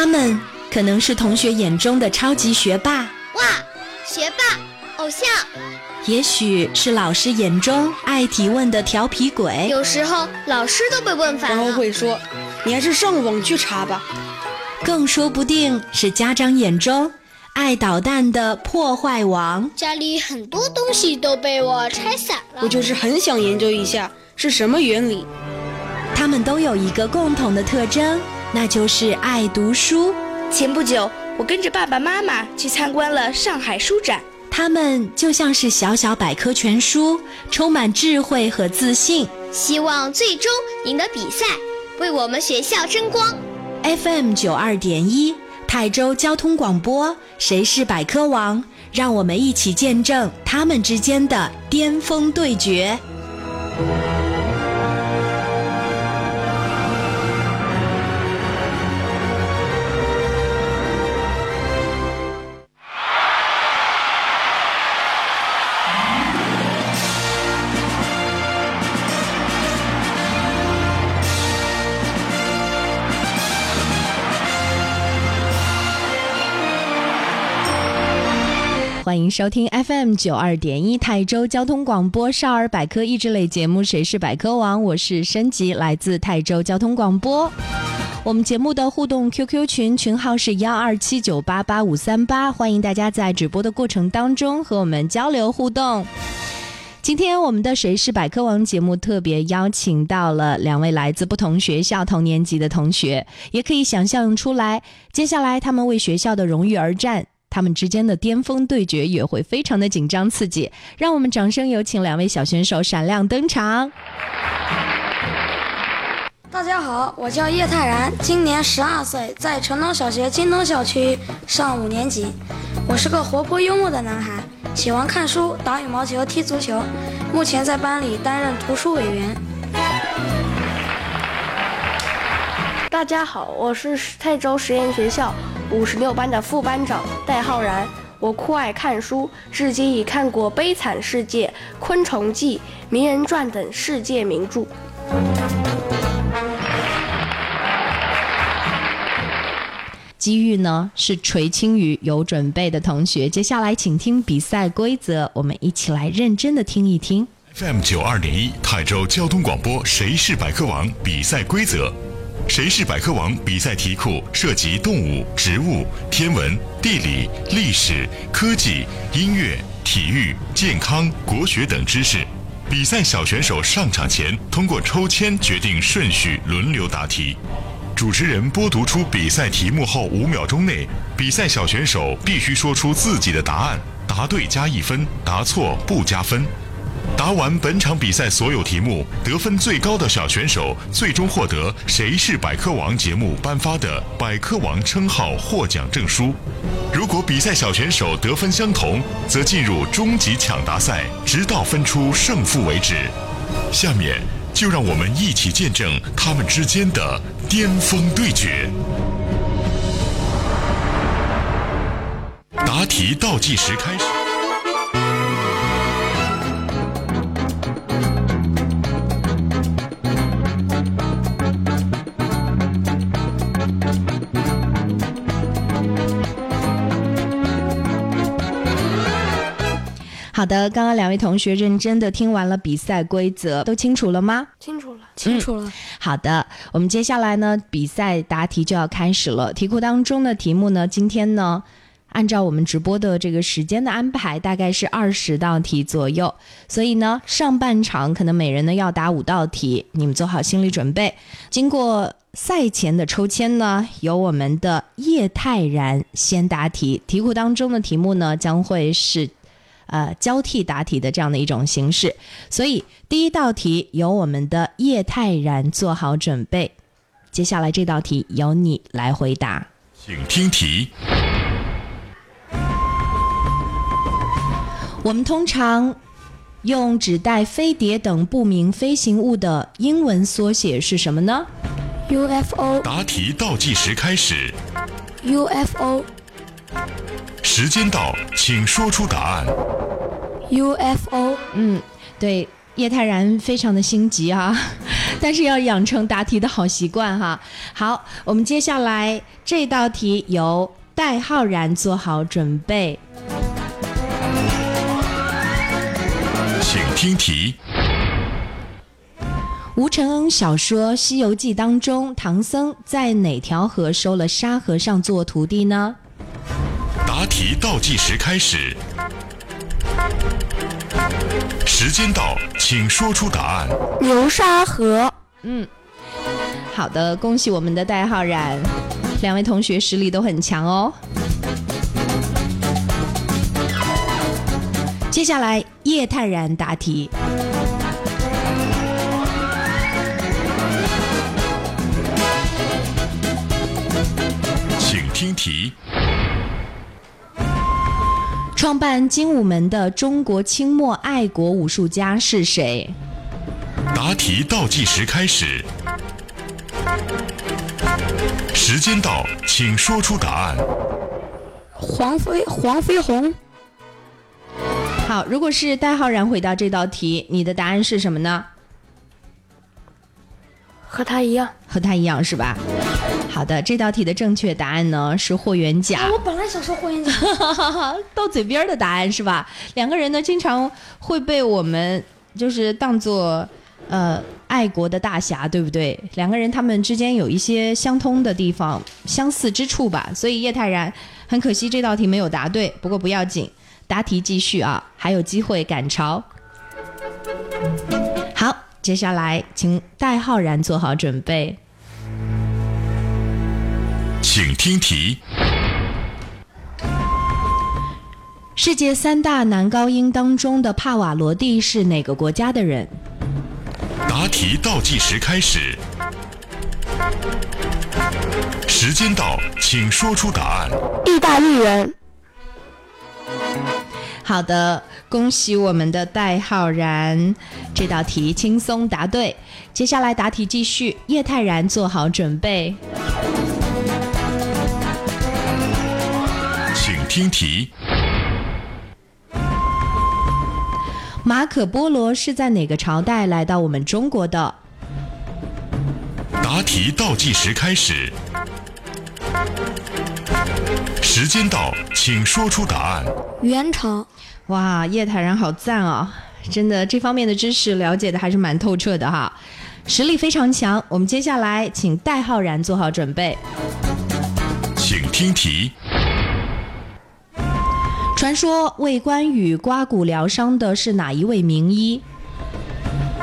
他们可能是同学眼中的超级学霸，哇，学霸偶像；也许是老师眼中爱提问的调皮鬼。有时候老师都被问烦了，然后会说：“你还是上网去查吧。”更说不定是家长眼中爱捣蛋的破坏王。家里很多东西都被我拆散了，我就是很想研究一下是什么原理。他们都有一个共同的特征，那就是爱读书。前不久，我跟着爸爸妈妈去参观了上海书展，他们就像是小小百科全书，充满智慧和自信，希望最终赢得比赛，为我们学校争光。FM 九二点一，泰州交通广播，谁是百科王？让我们一起见证他们之间的巅峰对决。欢迎收听 FM 九二点一泰州交通广播少儿百科益智类节目《谁是百科王》，我是升级，来自泰州交通广播。我们节目的互动 QQ 群群号是幺二七九八八五三八，欢迎大家在直播的过程当中和我们交流互动。今天我们的《谁是百科王》节目特别邀请到了两位来自不同学校同年级的同学，也可以想象出来，接下来他们为学校的荣誉而战。他们之间的巅峰对决也会非常的紧张刺激，让我们掌声有请两位小选手闪亮登场。大家好，我叫叶泰然，今年十二岁，在城东小学金东校区上五年级。我是个活泼幽默的男孩，喜欢看书、打羽毛球、踢足球，目前在班里担任图书委员。大家好，我是泰州实验学校。五十六班的副班长戴浩然，我酷爱看书，至今已看过《悲惨世界》《昆虫记》《名人传》等世界名著。机遇呢是垂青于有准备的同学。接下来，请听比赛规则，我们一起来认真的听一听。FM 九二点一泰州交通广播，谁是百科王？比赛规则。谁是百科王？比赛题库涉及动物、植物、天文、地理、历史、科技、音乐、体育、健康、国学等知识。比赛小选手上场前通过抽签决定顺序，轮流答题。主持人播读出比赛题目后五秒钟内，比赛小选手必须说出自己的答案，答对加一分，答错不加分。答完本场比赛所有题目，得分最高的小选手最终获得《谁是百科王》节目颁发的“百科王”称号获奖证书。如果比赛小选手得分相同，则进入终极抢答赛，直到分出胜负为止。下面就让我们一起见证他们之间的巅峰对决。答题倒计时开始。好的，刚刚两位同学认真的听完了比赛规则，都清楚了吗？清楚了，清楚了。好的，我们接下来呢，比赛答题就要开始了。题库当中的题目呢，今天呢，按照我们直播的这个时间的安排，大概是二十道题左右。所以呢，上半场可能每人呢要答五道题，你们做好心理准备。经过赛前的抽签呢，由我们的叶泰然先答题。题库当中的题目呢，将会是。呃，交替答题的这样的一种形式，所以第一道题由我们的叶泰然做好准备，接下来这道题由你来回答，请听题。我们通常用指代飞碟等不明飞行物的英文缩写是什么呢？UFO。答题倒计时开始。UFO。时间到，请说出答案。UFO，嗯，对，叶泰然非常的心急啊，但是要养成答题的好习惯哈。好，我们接下来这道题由戴浩然做好准备，请听题。吴承恩小说《西游记》当中，唐僧在哪条河收了沙和尚做徒弟呢？答题倒计时开始，时间到，请说出答案。流沙河。嗯，好的，恭喜我们的戴浩然，两位同学实力都很强哦。接下来叶泰然答题。请听题。创办精武门的中国清末爱国武术家是谁？答题倒计时开始，时间到，请说出答案。黄飞黄飞鸿，好，如果是戴浩然回答这道题，你的答案是什么呢？和他一样，和他一样是吧？好的，这道题的正确答案呢是霍元甲。我本来想说霍元甲，到嘴边的答案是吧？两个人呢经常会被我们就是当做呃爱国的大侠，对不对？两个人他们之间有一些相通的地方、相似之处吧。所以叶泰然很可惜这道题没有答对，不过不要紧，答题继续啊，还有机会赶超。好，接下来请戴浩然做好准备。请听题。世界三大男高音当中的帕瓦罗蒂是哪个国家的人？答题倒计时开始，时间到，请说出答案。意大利人。好的，恭喜我们的戴浩然，这道题轻松答对。接下来答题继续，叶泰然做好准备。听题。马可波罗是在哪个朝代来到我们中国的？答题倒计时开始，时间到，请说出答案。元朝。哇，叶坦然好赞哦！真的这方面的知识了解的还是蛮透彻的哈，实力非常强。我们接下来请戴浩然做好准备。请听题。传说为关羽刮骨疗伤的是哪一位名医？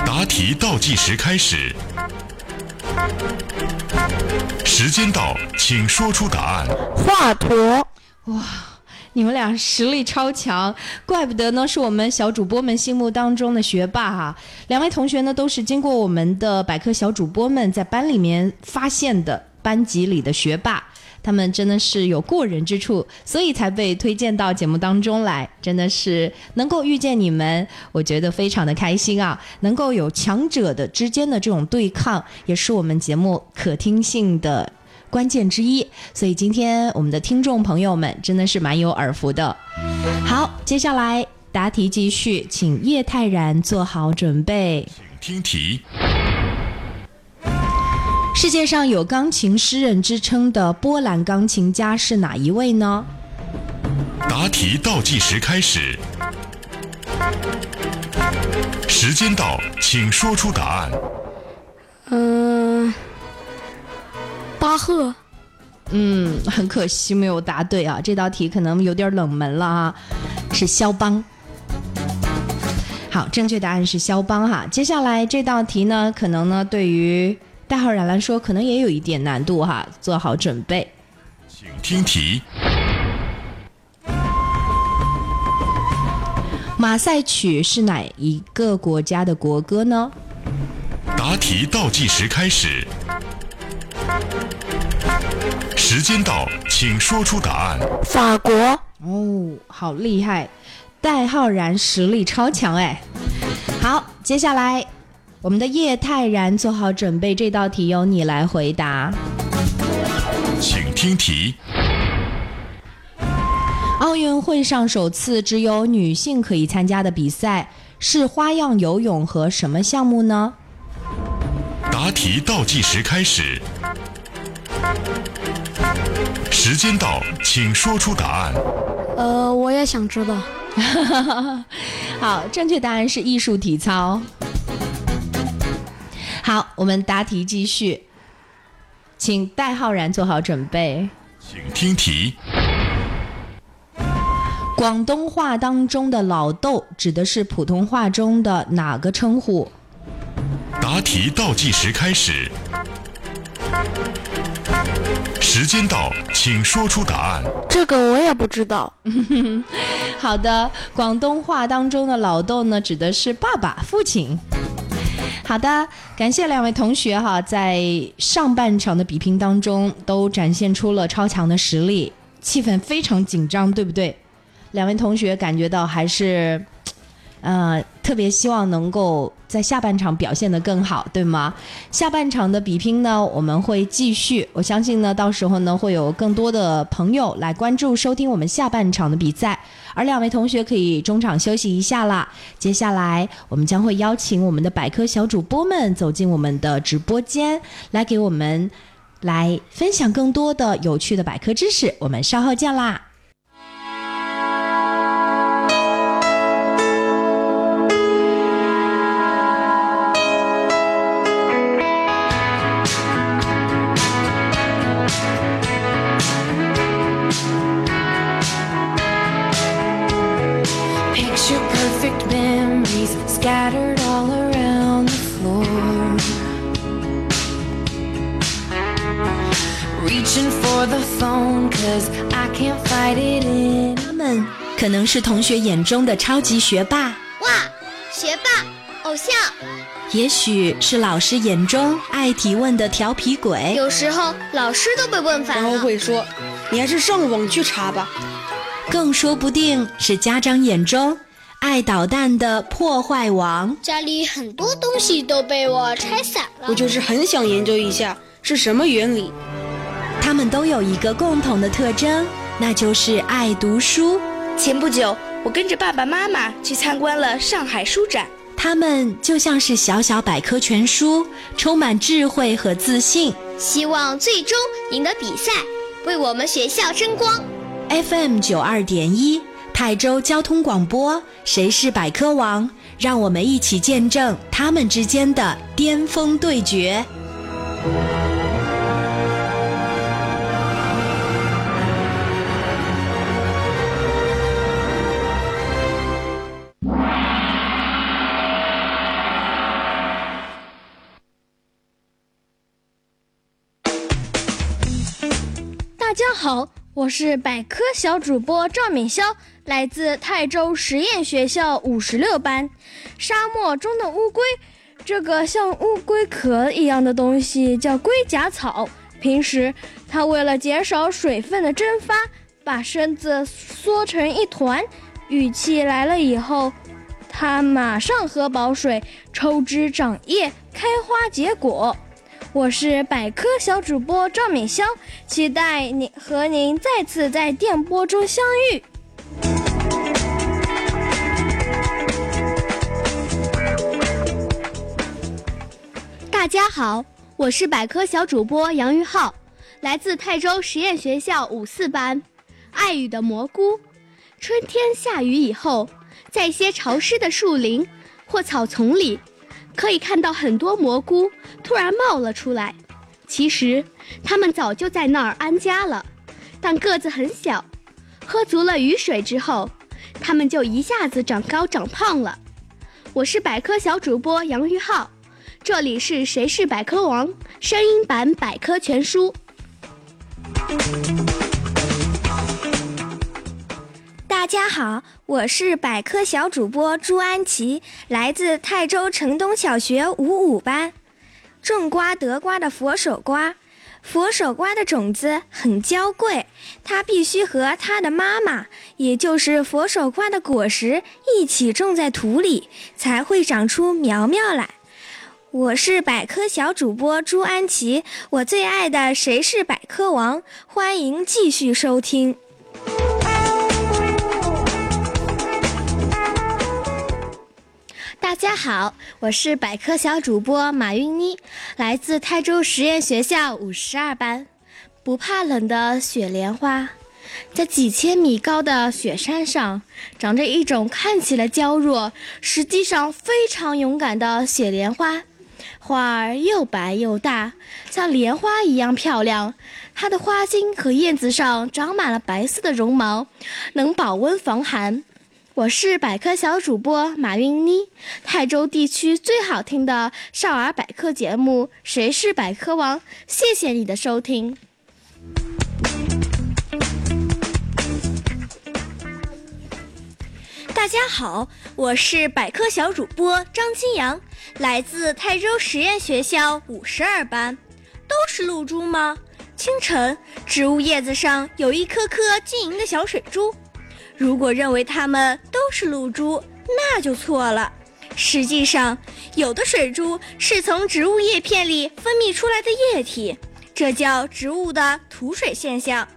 答题倒计时开始，时间到，请说出答案。华佗。哇，你们俩实力超强，怪不得呢是我们小主播们心目当中的学霸哈。两位同学呢都是经过我们的百科小主播们在班里面发现的班级里的学霸。他们真的是有过人之处，所以才被推荐到节目当中来。真的是能够遇见你们，我觉得非常的开心啊！能够有强者的之间的这种对抗，也是我们节目可听性的关键之一。所以今天我们的听众朋友们真的是蛮有耳福的。好，接下来答题继续，请叶泰然做好准备。请听题。世界上有钢琴诗人之称的波兰钢琴家是哪一位呢？答题倒计时开始，时间到，请说出答案。嗯，巴赫。嗯，很可惜没有答对啊，这道题可能有点冷门了啊，是肖邦。好，正确答案是肖邦哈。接下来这道题呢，可能呢对于。戴浩然来说，可能也有一点难度哈，做好准备。请听题。马赛曲是哪一个国家的国歌呢？答题倒计时开始，时间到，请说出答案。法国。哦，好厉害！戴浩然实力超强哎。好，接下来。我们的叶泰然做好准备，这道题由你来回答。请听题。奥运会上首次只有女性可以参加的比赛是花样游泳和什么项目呢？答题倒计时开始，时间到，请说出答案。呃，我也想知道。好，正确答案是艺术体操。好，我们答题继续，请戴浩然做好准备。请听题。广东话当中的老豆指的是普通话中的哪个称呼？答题倒计时开始，时间到，请说出答案。这个我也不知道。好的，广东话当中的老豆呢，指的是爸爸、父亲。好的，感谢两位同学哈，在上半场的比拼当中都展现出了超强的实力，气氛非常紧张，对不对？两位同学感觉到还是，呃，特别希望能够在下半场表现得更好，对吗？下半场的比拼呢，我们会继续。我相信呢，到时候呢，会有更多的朋友来关注、收听我们下半场的比赛。而两位同学可以中场休息一下啦。接下来，我们将会邀请我们的百科小主播们走进我们的直播间，来给我们来分享更多的有趣的百科知识。我们稍后见啦可能是同学眼中的超级学霸，哇，学霸，偶像，也许是老师眼中爱提问的调皮鬼，有时候老师都被问烦了然后。会说：“你还是上网去查吧。更说不定是家长眼中爱捣蛋的破坏王。家里很多东西都被我拆散了。我就是很想研究一下是什么原理。他们都有一个共同的特征，那就是爱读书。前不久，我跟着爸爸妈妈去参观了上海书展。他们就像是小小百科全书，充满智慧和自信。希望最终赢得比赛，为我们学校争光。FM 九二点一，泰州交通广播，谁是百科王？让我们一起见证他们之间的巅峰对决。大家好，我是百科小主播赵敏潇，来自泰州实验学校五十六班。沙漠中的乌龟，这个像乌龟壳一样的东西叫龟甲草。平时它为了减少水分的蒸发，把身子缩成一团。雨季来了以后，它马上喝饱水，抽枝长叶，开花结果。我是百科小主播赵敏潇，期待您和您再次在电波中相遇。大家好，我是百科小主播杨玉浩，来自泰州实验学校五四班。爱雨的蘑菇，春天下雨以后，在一些潮湿的树林或草丛里，可以看到很多蘑菇突然冒了出来。其实它们早就在那儿安家了，但个子很小，喝足了雨水之后，它们就一下子长高长胖了。我是百科小主播杨玉浩。这里是《谁是百科王》声音版百科全书。大家好，我是百科小主播朱安琪，来自泰州城东小学五五班。种瓜得瓜的佛手瓜，佛手瓜的种子很娇贵，它必须和它的妈妈，也就是佛手瓜的果实一起种在土里，才会长出苗苗来。我是百科小主播朱安琪，我最爱的《谁是百科王》，欢迎继续收听。大家好，我是百科小主播马韵妮，来自泰州实验学校五十二班。不怕冷的雪莲花，在几千米高的雪山上，长着一种看起来娇弱，实际上非常勇敢的雪莲花。花儿又白又大，像莲花一样漂亮。它的花茎和叶子上长满了白色的绒毛，能保温防寒。我是百科小主播马韵妮，泰州地区最好听的少儿百科节目《谁是百科王》，谢谢你的收听。大家好，我是百科小主播张金阳，来自泰州实验学校五十二班。都是露珠吗？清晨，植物叶子上有一颗颗晶莹的小水珠。如果认为它们都是露珠，那就错了。实际上，有的水珠是从植物叶片里分泌出来的液体，这叫植物的吐水现象。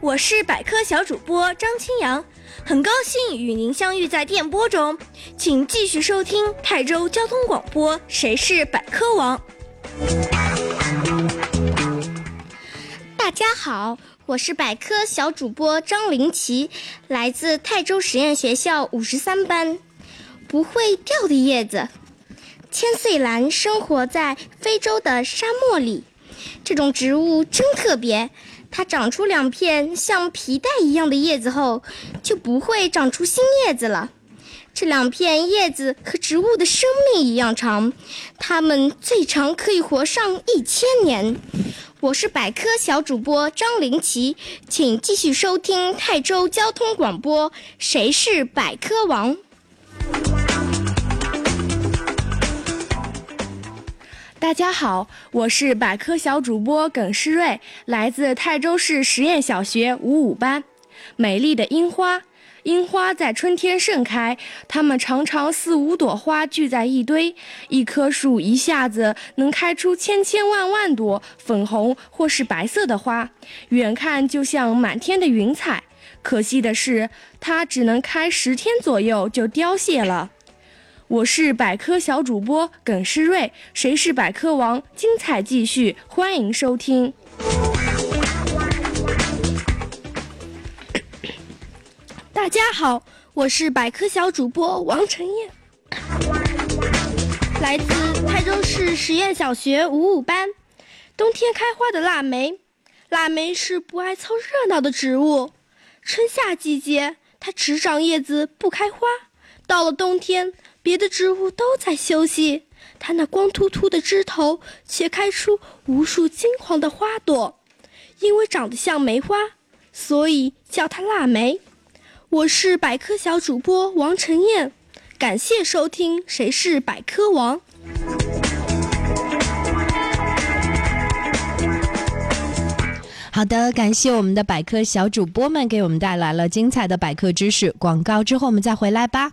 我是百科小主播张清阳，很高兴与您相遇在电波中，请继续收听泰州交通广播《谁是百科王》。大家好，我是百科小主播张林奇，来自泰州实验学校五十三班。不会掉的叶子，千岁兰生活在非洲的沙漠里，这种植物真特别。它长出两片像皮带一样的叶子后，就不会长出新叶子了。这两片叶子和植物的生命一样长，它们最长可以活上一千年。我是百科小主播张林奇，请继续收听泰州交通广播《谁是百科王》。大家好，我是百科小主播耿诗瑞，来自泰州市实验小学五五班。美丽的樱花。樱花在春天盛开，它们常常四五朵花聚在一堆，一棵树一下子能开出千千万万朵粉红或是白色的花，远看就像满天的云彩。可惜的是，它只能开十天左右就凋谢了。我是百科小主播耿诗瑞，谁是百科王？精彩继续，欢迎收听。大家好，我是百科小主播王晨燕，来自泰州市实验小学五五班。冬天开花的腊梅，腊梅是不爱凑热闹的植物。春夏季节，它只长叶子不开花。到了冬天，别的植物都在休息，它那光秃秃的枝头却开出无数金黄的花朵。因为长得像梅花，所以叫它腊梅。我是百科小主播王晨燕，感谢收听《谁是百科王》。好的，感谢我们的百科小主播们给我们带来了精彩的百科知识。广告之后我们再回来吧。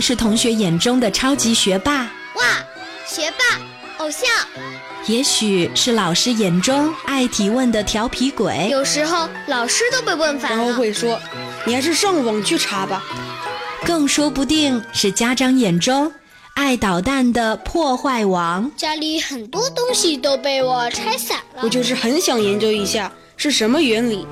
能是同学眼中的超级学霸，哇，学霸，偶像。也许是老师眼中爱提问的调皮鬼，有时候老师都被问烦了，然后会说：“你还是上网去查吧。”更说不定是家长眼中爱捣蛋的破坏王。家里很多东西都被我拆散了，我就是很想研究一下是什么原理。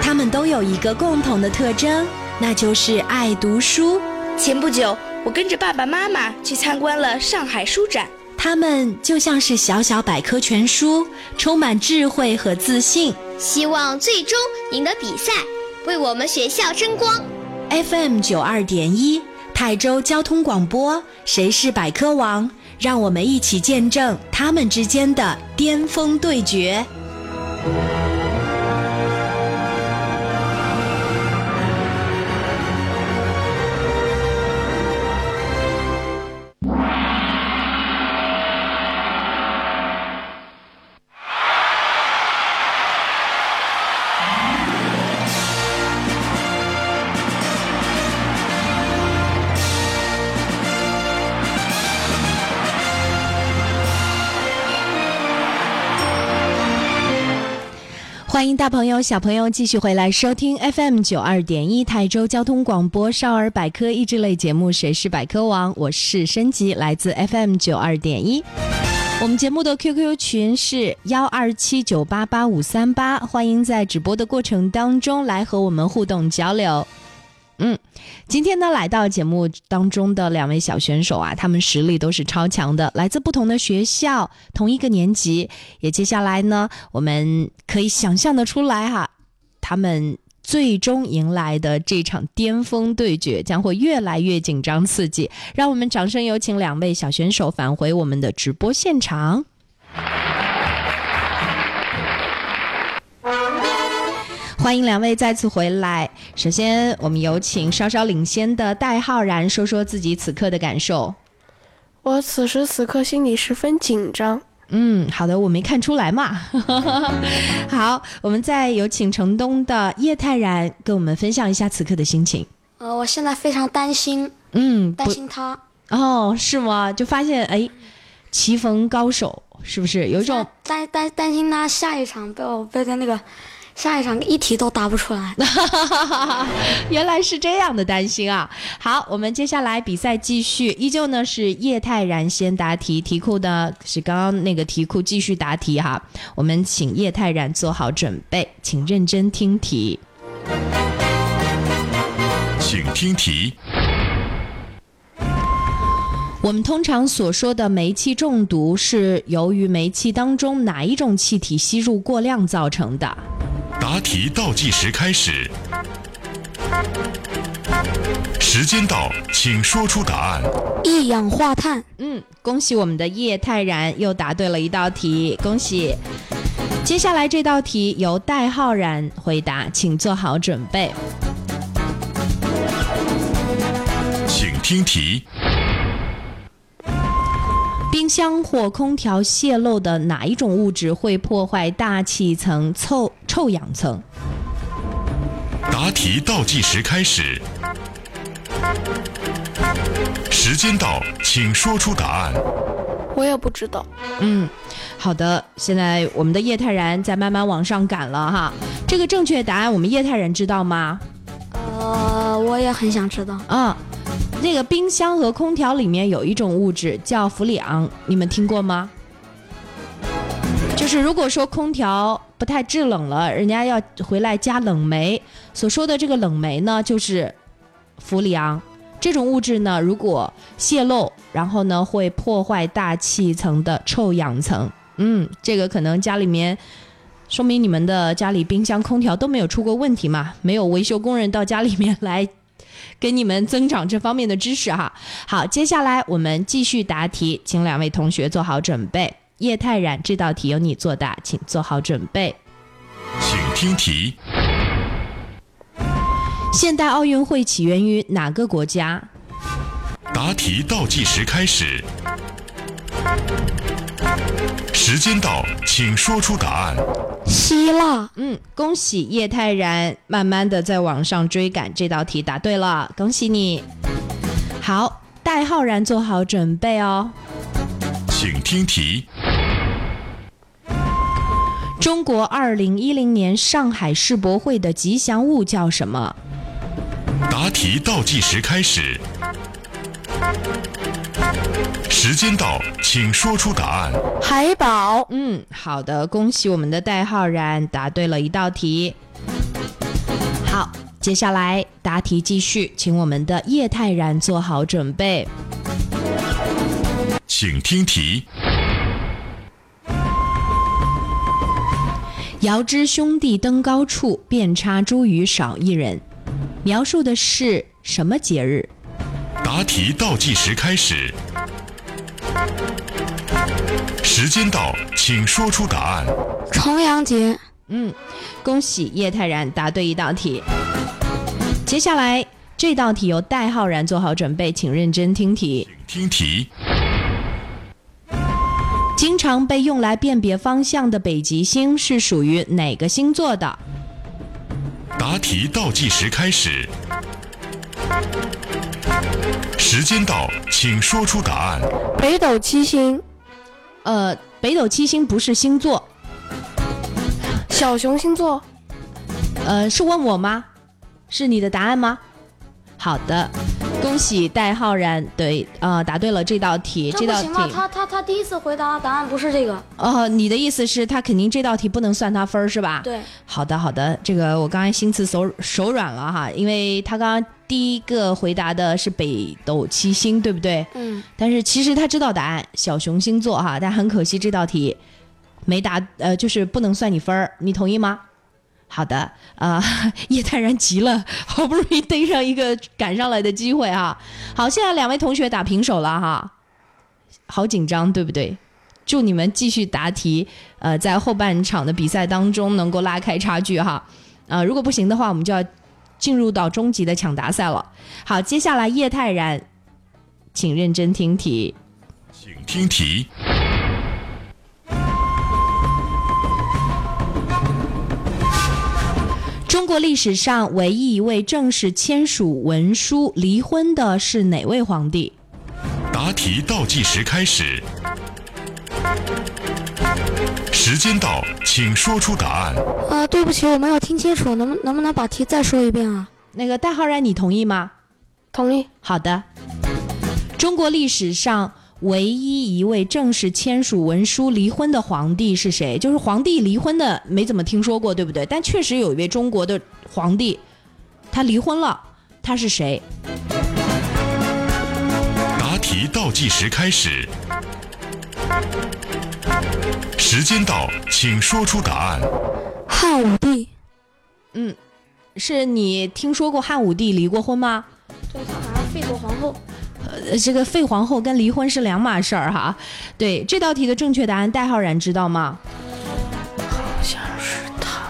他们都有一个共同的特征，那就是爱读书。前不久，我跟着爸爸妈妈去参观了上海书展。他们就像是小小百科全书，充满智慧和自信。希望最终赢得比赛，为我们学校争光。FM 九二点一，泰州交通广播，谁是百科王？让我们一起见证他们之间的巅峰对决。欢迎大朋友、小朋友继续回来收听 FM 九二点一台州交通广播少儿百科益智类节目《谁是百科王》，我是申吉，来自 FM 九二点一。我们节目的 QQ 群是幺二七九八八五三八，欢迎在直播的过程当中来和我们互动交流。嗯，今天呢，来到节目当中的两位小选手啊，他们实力都是超强的，来自不同的学校，同一个年级。也接下来呢，我们可以想象的出来哈，他们最终迎来的这场巅峰对决将会越来越紧张刺激。让我们掌声有请两位小选手返回我们的直播现场。欢迎两位再次回来。首先，我们有请稍稍领先的戴浩然说说自己此刻的感受。我此时此刻心里十分紧张。嗯，好的，我没看出来嘛。好，我们再有请城东的叶泰然跟我们分享一下此刻的心情。呃，我现在非常担心。嗯，担心他。哦，是吗？就发现哎，棋逢高手，是不是有一种担担担心他下一场被我被他那个。下一场一题都答不出来，原来是这样的担心啊！好，我们接下来比赛继续，依旧呢是叶泰然先答题，题库呢是刚刚那个题库继续答题哈。我们请叶泰然做好准备，请认真听题，请听题。我们通常所说的煤气中毒是由于煤气当中哪一种气体吸入过量造成的？答题倒计时开始，时间到，请说出答案。一氧化碳。嗯，恭喜我们的叶泰然又答对了一道题，恭喜。接下来这道题由戴浩然回答，请做好准备。请听题。冰箱或空调泄漏的哪一种物质会破坏大气层臭臭氧层？答题倒计时开始，时间到，请说出答案。我也不知道。嗯，好的，现在我们的叶泰然在慢慢往上赶了哈。这个正确答案，我们叶泰然知道吗？呃，我也很想知道。嗯。那个冰箱和空调里面有一种物质叫氟里昂，你们听过吗？就是如果说空调不太制冷了，人家要回来加冷媒，所说的这个冷媒呢，就是氟里昂这种物质呢，如果泄漏，然后呢会破坏大气层的臭氧层。嗯，这个可能家里面，说明你们的家里冰箱、空调都没有出过问题嘛，没有维修工人到家里面来。给你们增长这方面的知识哈。好，接下来我们继续答题，请两位同学做好准备。叶泰然，这道题由你作答，请做好准备。请听题。现代奥运会起源于哪个国家？答题倒计时开始。时间到，请说出答案。希腊，嗯，恭喜叶泰然，慢慢的在网上追赶，这道题答对了，恭喜你。好，戴浩然做好准备哦。请听题。中国二零一零年上海世博会的吉祥物叫什么？答题倒计时开始，时间到，请说出答案。海宝。嗯，好的，恭喜我们的代浩然答对了一道题。好，接下来答题继续，请我们的叶泰然做好准备。请听题。遥知兄弟登高处，遍插茱萸少一人。描述的是什么节日？答题倒计时开始，时间到，请说出答案。重阳节。嗯，恭喜叶泰然答对一道题。接下来这道题由戴浩然做好准备，请认真听题。听题。经常被用来辨别方向的北极星是属于哪个星座的？答题倒计时开始，时间到，请说出答案。北斗七星。呃，北斗七星不是星座。小熊星座。呃，是问我吗？是你的答案吗？好的。恭喜戴浩然对呃答对了这道题，这道题他他他第一次回答答案不是这个哦，你的意思是他肯定这道题不能算他分是吧？对，好的好的，这个我刚才心慈手手软了哈，因为他刚刚第一个回答的是北斗七星，对不对？嗯，但是其实他知道答案小熊星座哈，但很可惜这道题没答呃就是不能算你分儿，你同意吗？好的，啊，叶泰然急了，好不容易逮上一个赶上来的机会哈。好，现在两位同学打平手了哈，好紧张，对不对？祝你们继续答题，呃，在后半场的比赛当中能够拉开差距哈。呃，如果不行的话，我们就要进入到终极的抢答赛了。好，接下来叶泰然，请认真听题，请听题。中国历史上唯一一位正式签署文书离婚的是哪位皇帝？答题倒计时开始，时间到，请说出答案。啊，对不起，我没有听清楚，能不能不能把题再说一遍啊？那个代浩然，你同意吗？同意。好的。中国历史上。唯一一位正式签署文书离婚的皇帝是谁？就是皇帝离婚的没怎么听说过，对不对？但确实有一位中国的皇帝，他离婚了，他是谁？答题倒计时开始，时间到，请说出答案。汉武帝。嗯，是你听说过汉武帝离过婚吗？对他好像废过皇后。呃，这个废皇后跟离婚是两码事儿哈。对这道题的正确答案，戴浩然知道吗？好像是唐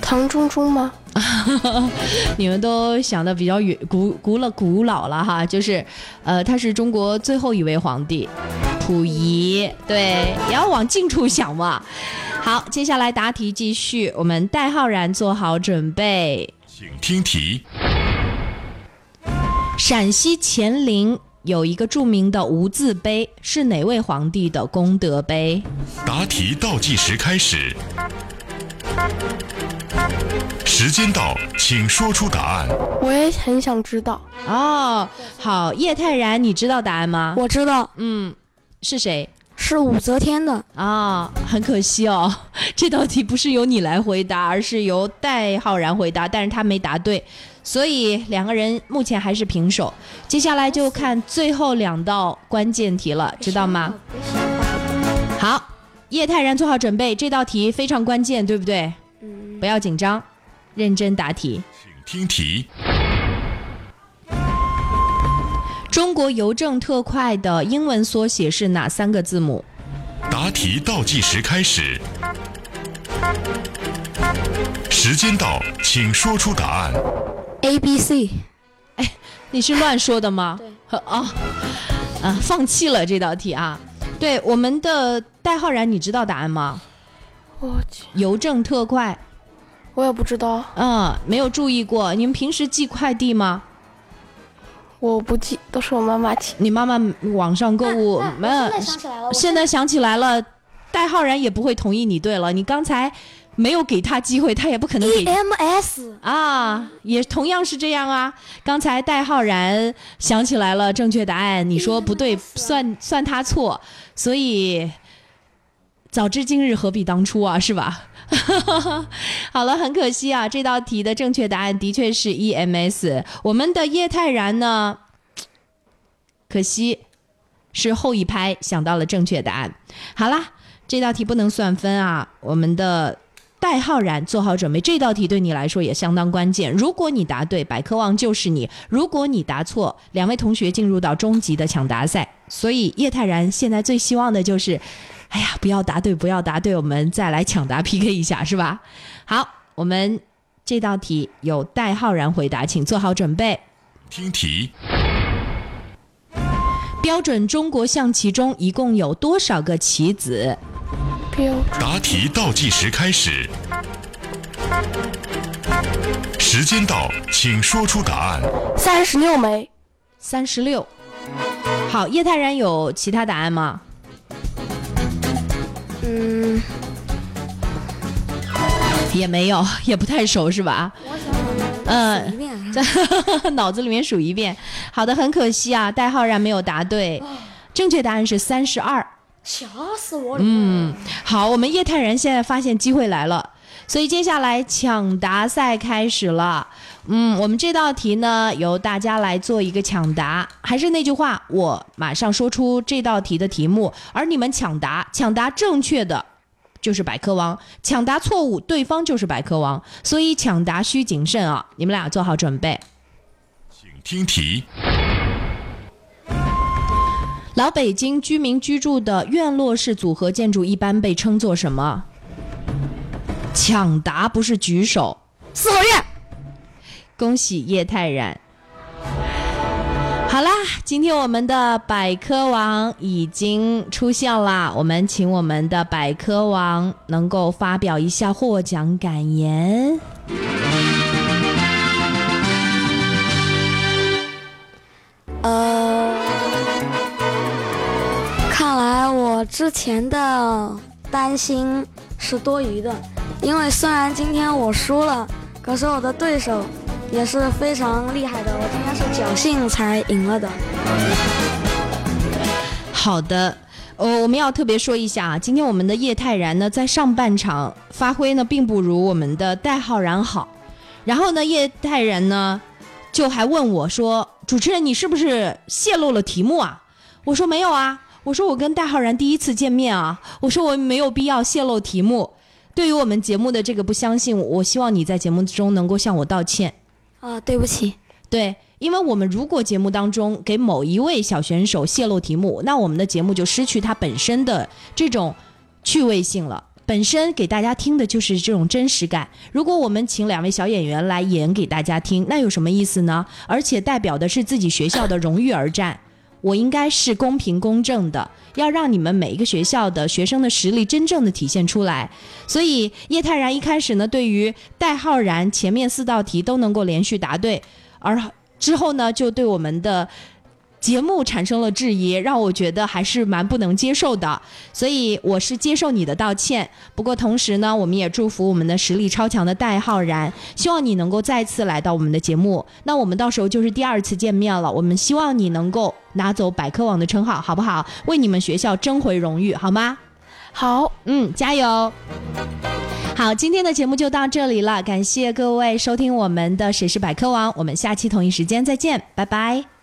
唐中宗吗？你们都想的比较远古古了古老了哈，就是呃，他是中国最后一位皇帝，溥仪。对，也要往近处想嘛。好，接下来答题继续，我们代浩然做好准备，请听题。陕西乾陵有一个著名的无字碑，是哪位皇帝的功德碑？答题倒计时开始，时间到，请说出答案。我也很想知道。哦，好，叶泰然，你知道答案吗？我知道，嗯，是谁？是武则天的啊，很可惜哦，这道题不是由你来回答，而是由戴浩然回答，但是他没答对。所以两个人目前还是平手，接下来就看最后两道关键题了，知道吗？好，叶泰然做好准备，这道题非常关键，对不对？嗯。不要紧张，认真答题。请听题。中国邮政特快的英文缩写是哪三个字母？答题倒计时开始。时间到，请说出答案。A B C，哎，你是乱说的吗？对，啊，啊，放弃了这道题啊。对，我们的代浩然，你知道答案吗？我去，邮政特快，我也不知道。嗯，没有注意过。你们平时寄快递吗？我不寄，都是我妈妈寄。你妈妈网上购物没有？现在想起来了，现在想起来了，戴浩然也不会同意你对了。你刚才没有给他机会，他也不可能给。EMS 啊，也同样是这样啊。刚才戴浩然想起来了正确答案，你说不对，算算他错，所以早知今日何必当初啊，是吧？好了，很可惜啊，这道题的正确答案的确是 EMS。我们的叶泰然呢，可惜是后一拍想到了正确答案。好啦，这道题不能算分啊，我们的。戴浩然，做好准备，这道题对你来说也相当关键。如果你答对，百科王就是你；如果你答错，两位同学进入到终极的抢答赛。所以叶泰然现在最希望的就是，哎呀，不要答对，不要答对，我们再来抢答 PK 一下，是吧？好，我们这道题由戴浩然回答，请做好准备。听题：标准中国象棋中一共有多少个棋子？答题倒计时开始，时间到，请说出答案。三十六枚，三十六。好，叶泰然有其他答案吗？嗯，也没有，也不太熟是吧？嗯，在 脑子里面数一遍。好的，很可惜啊，代浩然没有答对，正确答案是三十二。吓死我了！嗯，好，我们叶泰然现在发现机会来了，所以接下来抢答赛开始了。嗯，我们这道题呢，由大家来做一个抢答。还是那句话，我马上说出这道题的题目，而你们抢答，抢答正确的就是百科王，抢答错误，对方就是百科王。所以抢答需谨慎啊！你们俩做好准备。请听题。老北京居民居住的院落式组合建筑一般被称作什么？抢答不是举手。四合院。恭喜叶泰然。好啦，今天我们的百科王已经出现啦，我们请我们的百科王能够发表一下获奖感言。我之前的担心是多余的，因为虽然今天我输了，可是我的对手也是非常厉害的，我今天是侥幸才赢了的。好的，呃，我们要特别说一下啊，今天我们的叶泰然呢，在上半场发挥呢，并不如我们的代浩然好。然后呢，叶泰然呢，就还问我说：“主持人，你是不是泄露了题目啊？”我说：“没有啊。”我说我跟戴浩然第一次见面啊，我说我没有必要泄露题目。对于我们节目的这个不相信，我希望你在节目中能够向我道歉。啊，对不起。对，因为我们如果节目当中给某一位小选手泄露题目，那我们的节目就失去它本身的这种趣味性了。本身给大家听的就是这种真实感。如果我们请两位小演员来演给大家听，那有什么意思呢？而且代表的是自己学校的荣誉而战。我应该是公平公正的，要让你们每一个学校的学生的实力真正的体现出来。所以叶泰然一开始呢，对于戴浩然前面四道题都能够连续答对，而之后呢，就对我们的节目产生了质疑，让我觉得还是蛮不能接受的。所以我是接受你的道歉。不过同时呢，我们也祝福我们的实力超强的戴浩然，希望你能够再次来到我们的节目。那我们到时候就是第二次见面了。我们希望你能够拿走百科网的称号，好不好？为你们学校争回荣誉，好吗？好，嗯，加油。好，今天的节目就到这里了，感谢各位收听我们的《谁是百科王》，我们下期同一时间再见，拜拜。